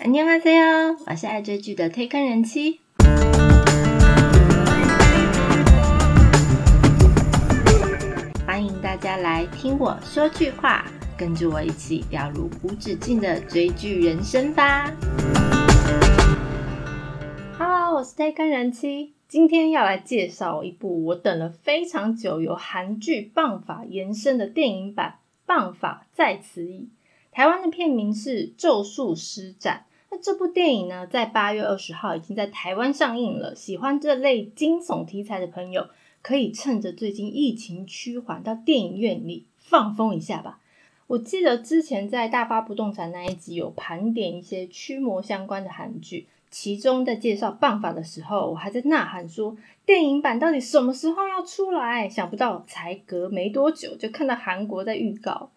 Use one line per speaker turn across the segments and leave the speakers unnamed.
안녕하세요，我是爱追剧的推坑人妻。欢迎大家来听我说句话，跟着我一起掉入无止境的追剧人生吧。Hello，我是推坑人妻，今天要来介绍一部我等了非常久，由韩剧《棒法》延伸的电影版《棒法在此矣》。台湾的片名是《咒术师战》。 那这部电影呢，在八月二十号已经在台湾上映了。喜欢这类惊悚题材的朋友，可以趁着最近疫情趋缓，到电影院里放风一下吧。我记得之前在大发不动产那一集有盘点一些驱魔相关的韩剧，其中在介绍棒法的时候，我还在呐喊说，电影版到底什么时候要出来？想不到才隔没多久，就看到韩国在预告。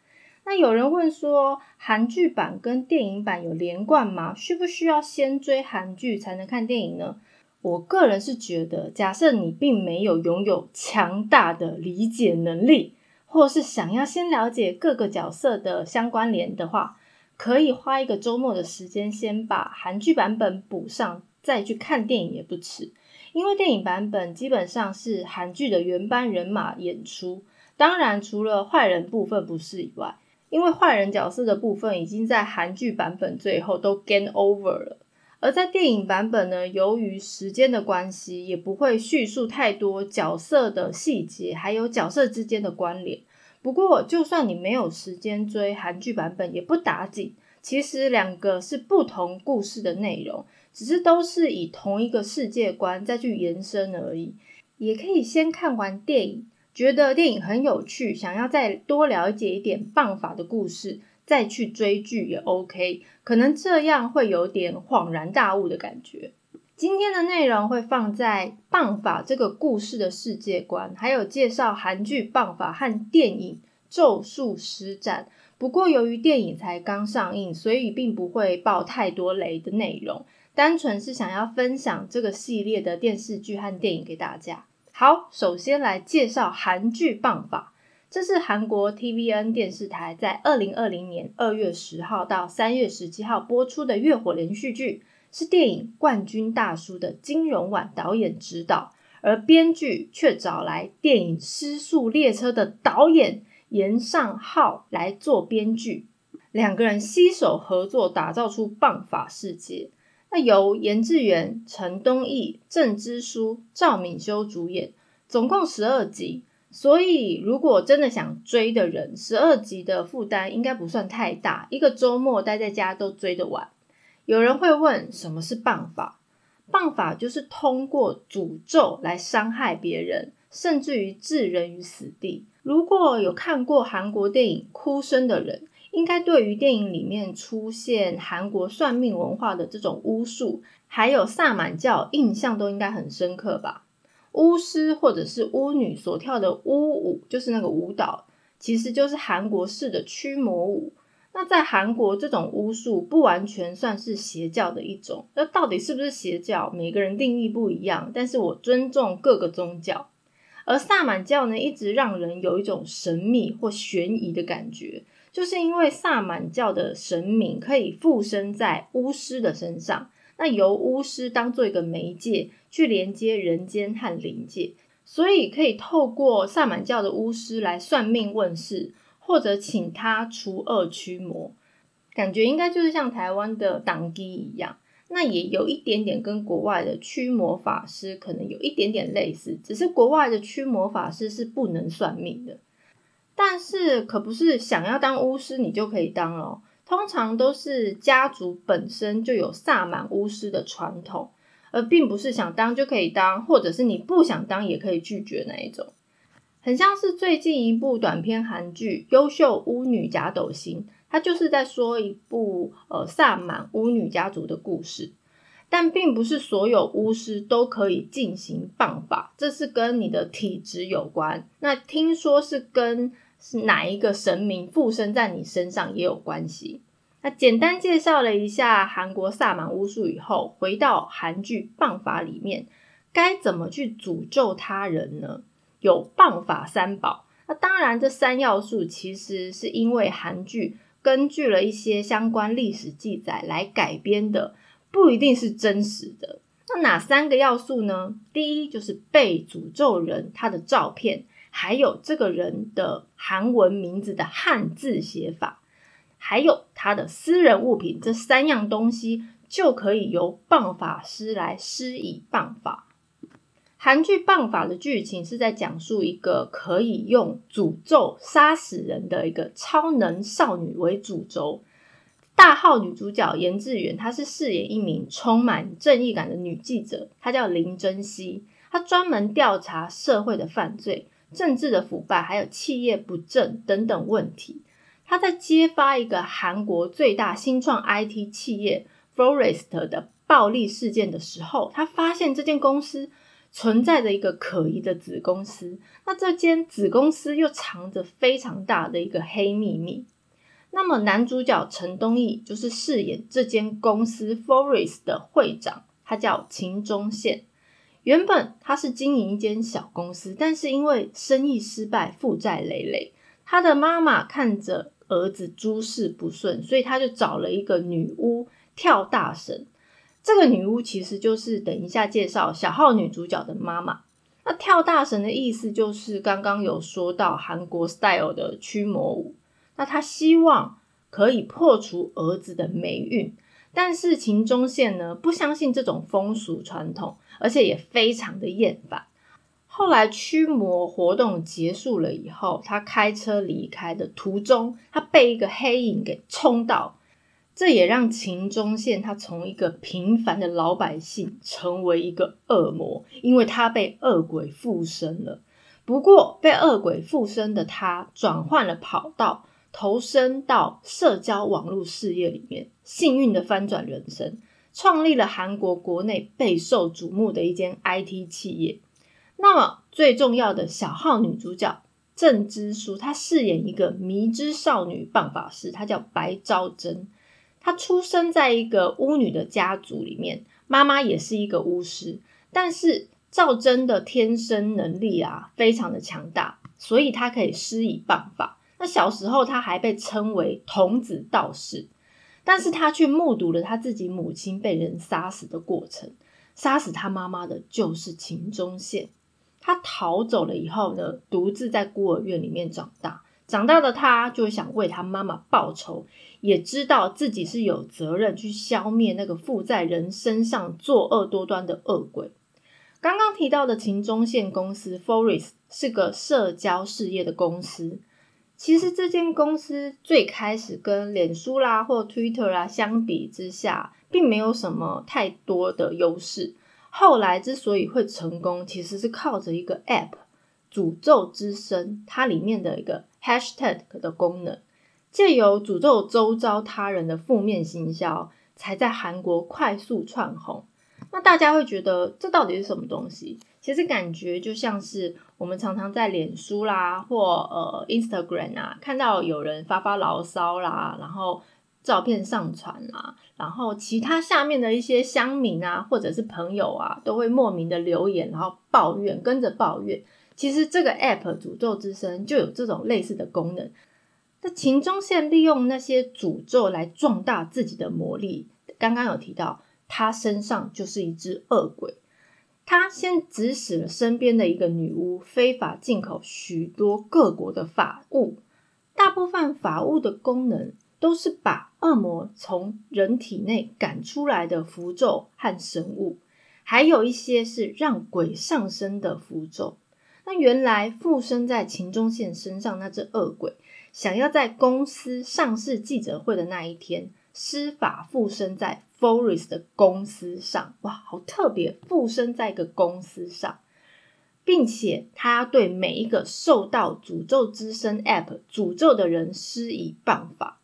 那有人问说，韩剧版跟电影版有连贯吗？需不需要先追韩剧才能看电影呢？我个人是觉得，假设你并没有拥有强大的理解能力，或是想要先了解各个角色的相关联的话，可以花一个周末的时间先把韩剧版本补上，再去看电影也不迟。因为电影版本基本上是韩剧的原班人马演出，当然除了坏人部分不是以外。因为坏人角色的部分已经在韩剧版本最后都 gain over 了，而在电影版本呢，由于时间的关系，也不会叙述太多角色的细节，还有角色之间的关联。不过，就算你没有时间追韩剧版本，也不打紧。其实两个是不同故事的内容，只是都是以同一个世界观再去延伸而已。也可以先看完电影。觉得电影很有趣，想要再多了解一点棒法的故事，再去追剧也 OK。可能这样会有点恍然大悟的感觉。今天的内容会放在棒法这个故事的世界观，还有介绍韩剧棒法和电影《咒术师战》。不过由于电影才刚上映，所以并不会爆太多雷的内容，单纯是想要分享这个系列的电视剧和电影给大家。好，首先来介绍韩剧《棒法》，这是韩国 TVN 电视台在二零二零年二月十号到三月十七号播出的月火连续剧，是电影《冠军大叔》的金荣婉导演执导，而编剧却找来电影《失速列车》的导演严尚浩来做编剧，两个人携手合作，打造出棒法世界。那由严志源、陈东义、郑之书、赵敏修主演，总共十二集。所以如果真的想追的人，十二集的负担应该不算太大，一个周末待在家都追得完。有人会问，什么是棒法？棒法就是通过诅咒来伤害别人，甚至于置人于死地。如果有看过韩国电影《哭声》的人，应该对于电影里面出现韩国算命文化的这种巫术，还有萨满教印象都应该很深刻吧？巫师或者是巫女所跳的巫舞，就是那个舞蹈，其实就是韩国式的驱魔舞。那在韩国，这种巫术不完全算是邪教的一种。那到底是不是邪教？每个人定义不一样。但是我尊重各个宗教。而萨满教呢，一直让人有一种神秘或悬疑的感觉。就是因为萨满教的神明可以附身在巫师的身上，那由巫师当做一个媒介去连接人间和灵界，所以可以透过萨满教的巫师来算命问事，或者请他除恶驱魔，感觉应该就是像台湾的党基一样，那也有一点点跟国外的驱魔法师可能有一点点类似，只是国外的驱魔法师是不能算命的。但是可不是想要当巫师你就可以当哦，通常都是家族本身就有萨满巫师的传统，而并不是想当就可以当，或者是你不想当也可以拒绝那一种。很像是最近一部短片韩剧《优秀巫女假斗星》，它就是在说一部呃萨满巫女家族的故事，但并不是所有巫师都可以进行棒法，这是跟你的体质有关。那听说是跟是哪一个神明附身在你身上也有关系。那简单介绍了一下韩国萨满巫术以后，回到韩剧棒法里面，该怎么去诅咒他人呢？有棒法三宝。那当然，这三要素其实是因为韩剧根据了一些相关历史记载来改编的，不一定是真实的。那哪三个要素呢？第一就是被诅咒人他的照片，还有这个人的韩文名字的汉字写法，还有他的私人物品，这三样东西就可以由棒法师来施以棒法。韩剧《棒法》的剧情是在讲述一个可以用诅咒杀死人的一个超能少女为主轴。大号女主角严志远，她是饰演一名充满正义感的女记者，她叫林珍熙，她专门调查社会的犯罪、政治的腐败，还有企业不正等等问题。他在揭发一个韩国最大新创 IT 企业 Forest 的暴力事件的时候，他发现这间公司。存在着一个可疑的子公司，那这间子公司又藏着非常大的一个黑秘密。那么男主角陈东义就是饰演这间公司 Forest 的会长，他叫秦忠宪。原本他是经营一间小公司，但是因为生意失败，负债累累，他的妈妈看着儿子诸事不顺，所以他就找了一个女巫跳大神。这个女巫其实就是等一下介绍小号女主角的妈妈。那跳大神的意思就是刚刚有说到韩国 style 的驱魔舞。那她希望可以破除儿子的霉运，但是秦忠宪呢不相信这种风俗传统，而且也非常的厌烦。后来驱魔活动结束了以后，他开车离开的途中，他被一个黑影给冲到。这也让秦忠宪他从一个平凡的老百姓成为一个恶魔，因为他被恶鬼附身了。不过，被恶鬼附身的他转换了跑道，投身到社交网络事业里面，幸运的翻转人生，创立了韩国国内备受瞩目的一间 IT 企业。那么，最重要的小号女主角郑之书，她饰演一个迷之少女棒法师，她叫白昭珍。她出生在一个巫女的家族里面，妈妈也是一个巫师。但是赵真的天生能力啊，非常的强大，所以她可以施以棒法。那小时候，他还被称为童子道士。但是他却目睹了他自己母亲被人杀死的过程。杀死他妈妈的就是秦忠宪。他逃走了以后呢，独自在孤儿院里面长大。长大的他就想为他妈妈报仇，也知道自己是有责任去消灭那个附在人身上作恶多端的恶鬼。刚刚提到的秦忠宪公司 Forest 是个社交事业的公司。其实这间公司最开始跟脸书啦或 Twitter 啦相比之下，并没有什么太多的优势。后来之所以会成功，其实是靠着一个 App。诅咒之声，它里面的一个 hashtag 的功能，借由诅咒周遭他人的负面行销，才在韩国快速窜红。那大家会觉得这到底是什么东西？其实感觉就像是我们常常在脸书啦或呃 Instagram 啊，看到有人发发牢骚啦，然后照片上传啦，然后其他下面的一些乡民啊或者是朋友啊，都会莫名的留言，然后抱怨，跟着抱怨。其实这个 App 诅咒之声就有这种类似的功能。那秦忠宪利用那些诅咒来壮大自己的魔力。刚刚有提到，他身上就是一只恶鬼。他先指使了身边的一个女巫，非法进口许多各国的法物。大部分法物的功能都是把恶魔从人体内赶出来的符咒和神物，还有一些是让鬼上身的符咒。那原来附身在秦忠宪身上那只恶鬼，想要在公司上市记者会的那一天施法附身在 Forest 的公司上，哇，好特别！附身在一个公司上，并且他要对每一个受到诅咒之声 App 诅咒的人施以棒法。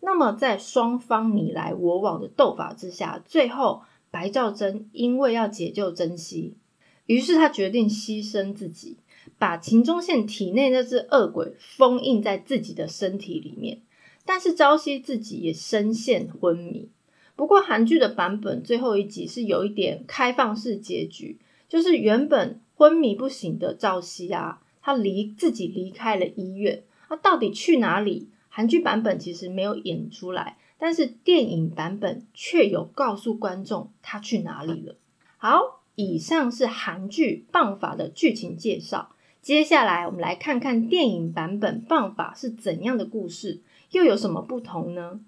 那么在双方你来我往的斗法之下，最后白兆珍因为要解救珍惜。于是他决定牺牲自己，把秦忠宪体内那只恶鬼封印在自己的身体里面。但是朝夕自己也深陷昏迷。不过韩剧的版本最后一集是有一点开放式结局，就是原本昏迷不醒的赵熙啊，他离自己离开了医院，他到底去哪里？韩剧版本其实没有演出来，但是电影版本却有告诉观众他去哪里了。好，以上是韩剧《棒法》的剧情介绍。接下来，我们来看看电影版本《棒法》是怎样的故事，又有什么不同呢？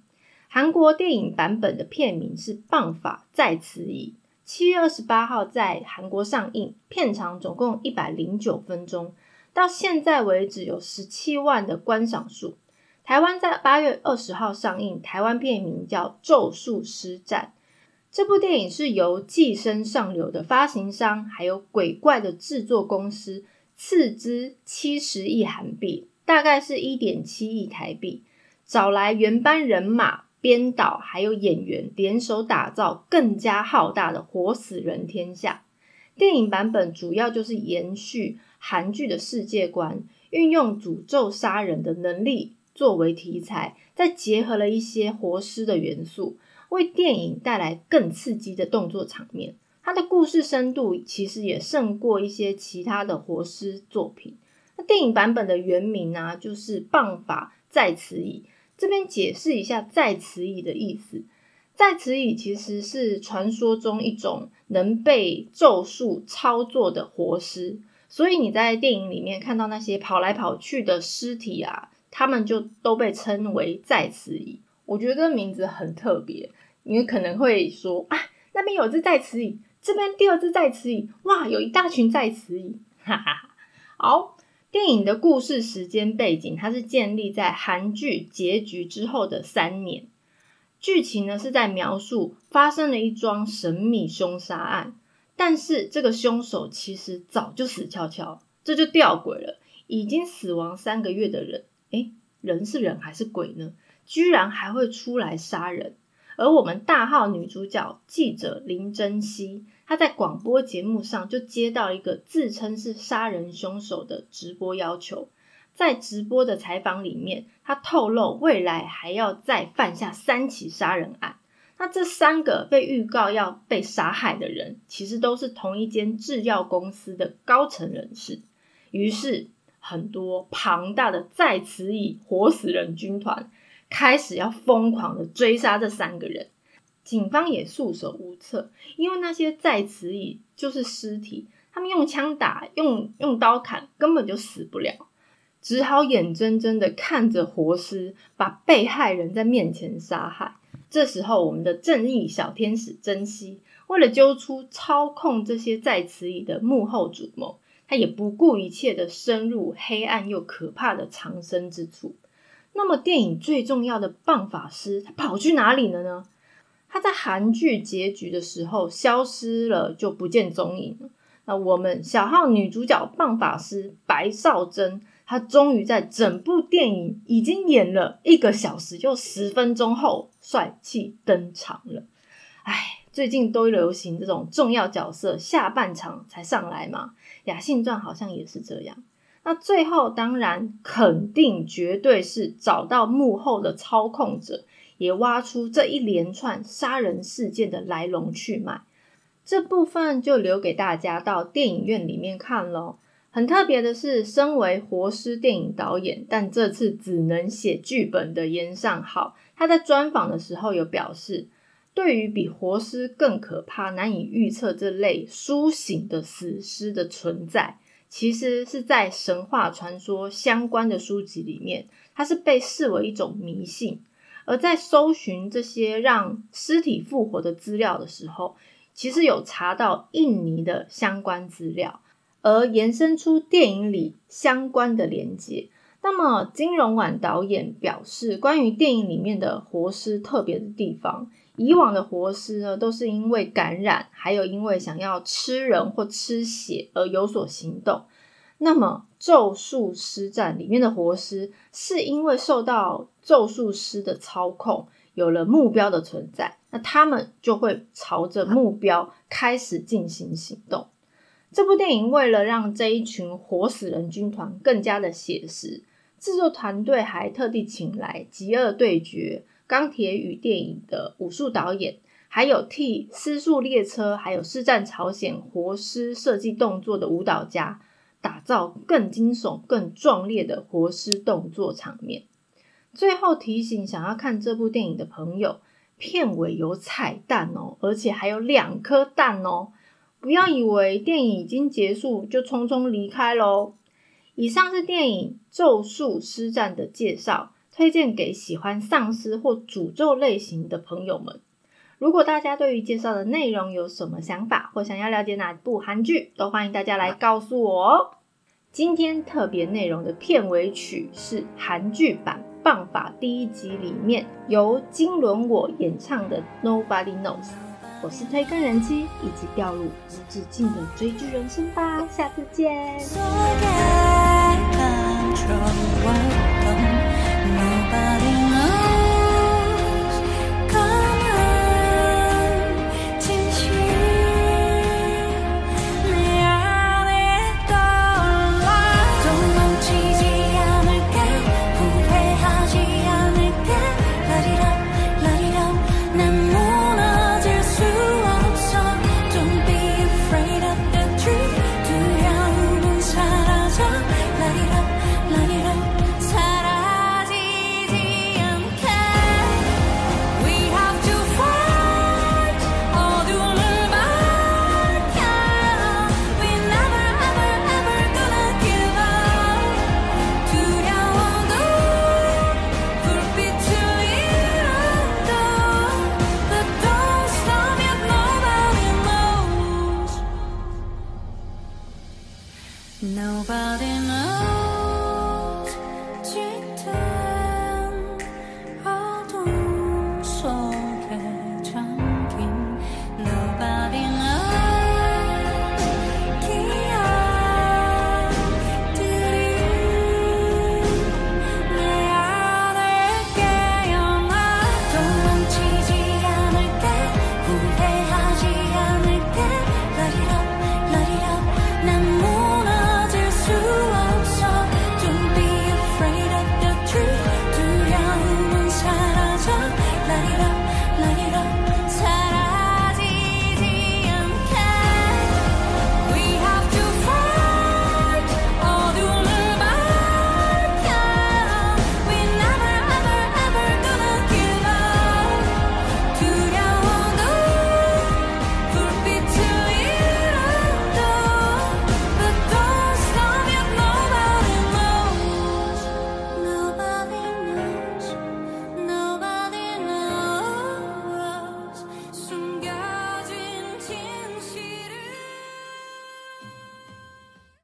韩国电影版本的片名是《棒法在此矣》，七月二十八号在韩国上映，片长总共一百零九分钟，到现在为止有十七万的观赏数。台湾在八月二十号上映，台湾片名叫《咒术师战》。这部电影是由《寄生上流》的发行商，还有《鬼怪》的制作公司斥资七十亿韩币，大概是一点七亿台币，找来原班人马。编导还有演员联手打造更加浩大的活死人天下。电影版本主要就是延续韩剧的世界观，运用诅咒杀人的能力作为题材，再结合了一些活尸的元素，为电影带来更刺激的动作场面。它的故事深度其实也胜过一些其他的活尸作品。那电影版本的原名啊，就是《棒法在此矣》。这边解释一下“在此矣”的意思，“在此矣”其实是传说中一种能被咒术操作的活尸，所以你在电影里面看到那些跑来跑去的尸体啊，他们就都被称为“在此矣”。我觉得名字很特别，你可能会说啊，那边有只在此矣，这边第二只在此矣，哇，有一大群在此矣，哈哈哈。好。电影的故事时间背景，它是建立在韩剧结局之后的三年。剧情呢是在描述发生了一桩神秘凶杀案，但是这个凶手其实早就死翘翘，这就吊诡了。已经死亡三个月的人，诶，人是人还是鬼呢？居然还会出来杀人？而我们大号女主角记者林珍熙，他在广播节目上就接到一个自称是杀人凶手的直播要求，在直播的采访里面，他透露未来还要再犯下三起杀人案。那这三个被预告要被杀害的人，其实都是同一间制药公司的高层人士。于是，很多庞大的在此以活死人军团。开始要疯狂的追杀这三个人，警方也束手无策，因为那些在此矣就是尸体，他们用枪打，用用刀砍，根本就死不了，只好眼睁睁的看着活尸把被害人在面前杀害。这时候，我们的正义小天使珍惜，为了揪出操控这些在此矣的幕后主谋，他也不顾一切的深入黑暗又可怕的藏身之处。那么，电影最重要的棒法师他跑去哪里了呢？他在韩剧结局的时候消失了，就不见踪影了。那我们小号女主角棒法师白少珍，她终于在整部电影已经演了一个小时就十分钟后帅气登场了。哎，最近都流行这种重要角色下半场才上来嘛，《雅信传》好像也是这样。那最后当然肯定绝对是找到幕后的操控者，也挖出这一连串杀人事件的来龙去脉。这部分就留给大家到电影院里面看喽。很特别的是，身为活尸电影导演，但这次只能写剧本的严尚浩，他在专访的时候有表示，对于比活尸更可怕、难以预测这类苏醒的死尸的存在。其实是在神话传说相关的书籍里面，它是被视为一种迷信。而在搜寻这些让尸体复活的资料的时候，其实有查到印尼的相关资料，而延伸出电影里相关的连接。那么金融婉导演表示，关于电影里面的活尸特别的地方。以往的活尸呢，都是因为感染，还有因为想要吃人或吃血而有所行动。那么咒术师战里面的活尸，是因为受到咒术师的操控，有了目标的存在，那他们就会朝着目标开始进行行动。这部电影为了让这一群活死人军团更加的写实，制作团队还特地请来《极恶对决》。钢铁与电影的武术导演，还有替《失速列车》还有《师战朝鲜》活尸设计动作的舞蹈家，打造更惊悚、更壮烈的活尸动作场面。最后提醒想要看这部电影的朋友，片尾有彩蛋哦，而且还有两颗蛋哦！不要以为电影已经结束就匆匆离开喽。以上是电影《咒术师战》的介绍，推荐给喜欢丧尸或诅咒类型的朋友们。如果大家对于介绍的内容有什么想法，或想要了解哪部韩剧，都欢迎大家来告诉我哦。今天特别内容的片尾曲是韩剧版《办法》第一集里面由金轮我演唱的《Nobody Knows》。我是推更人机，一起掉入无止境的追剧人生吧。下次见。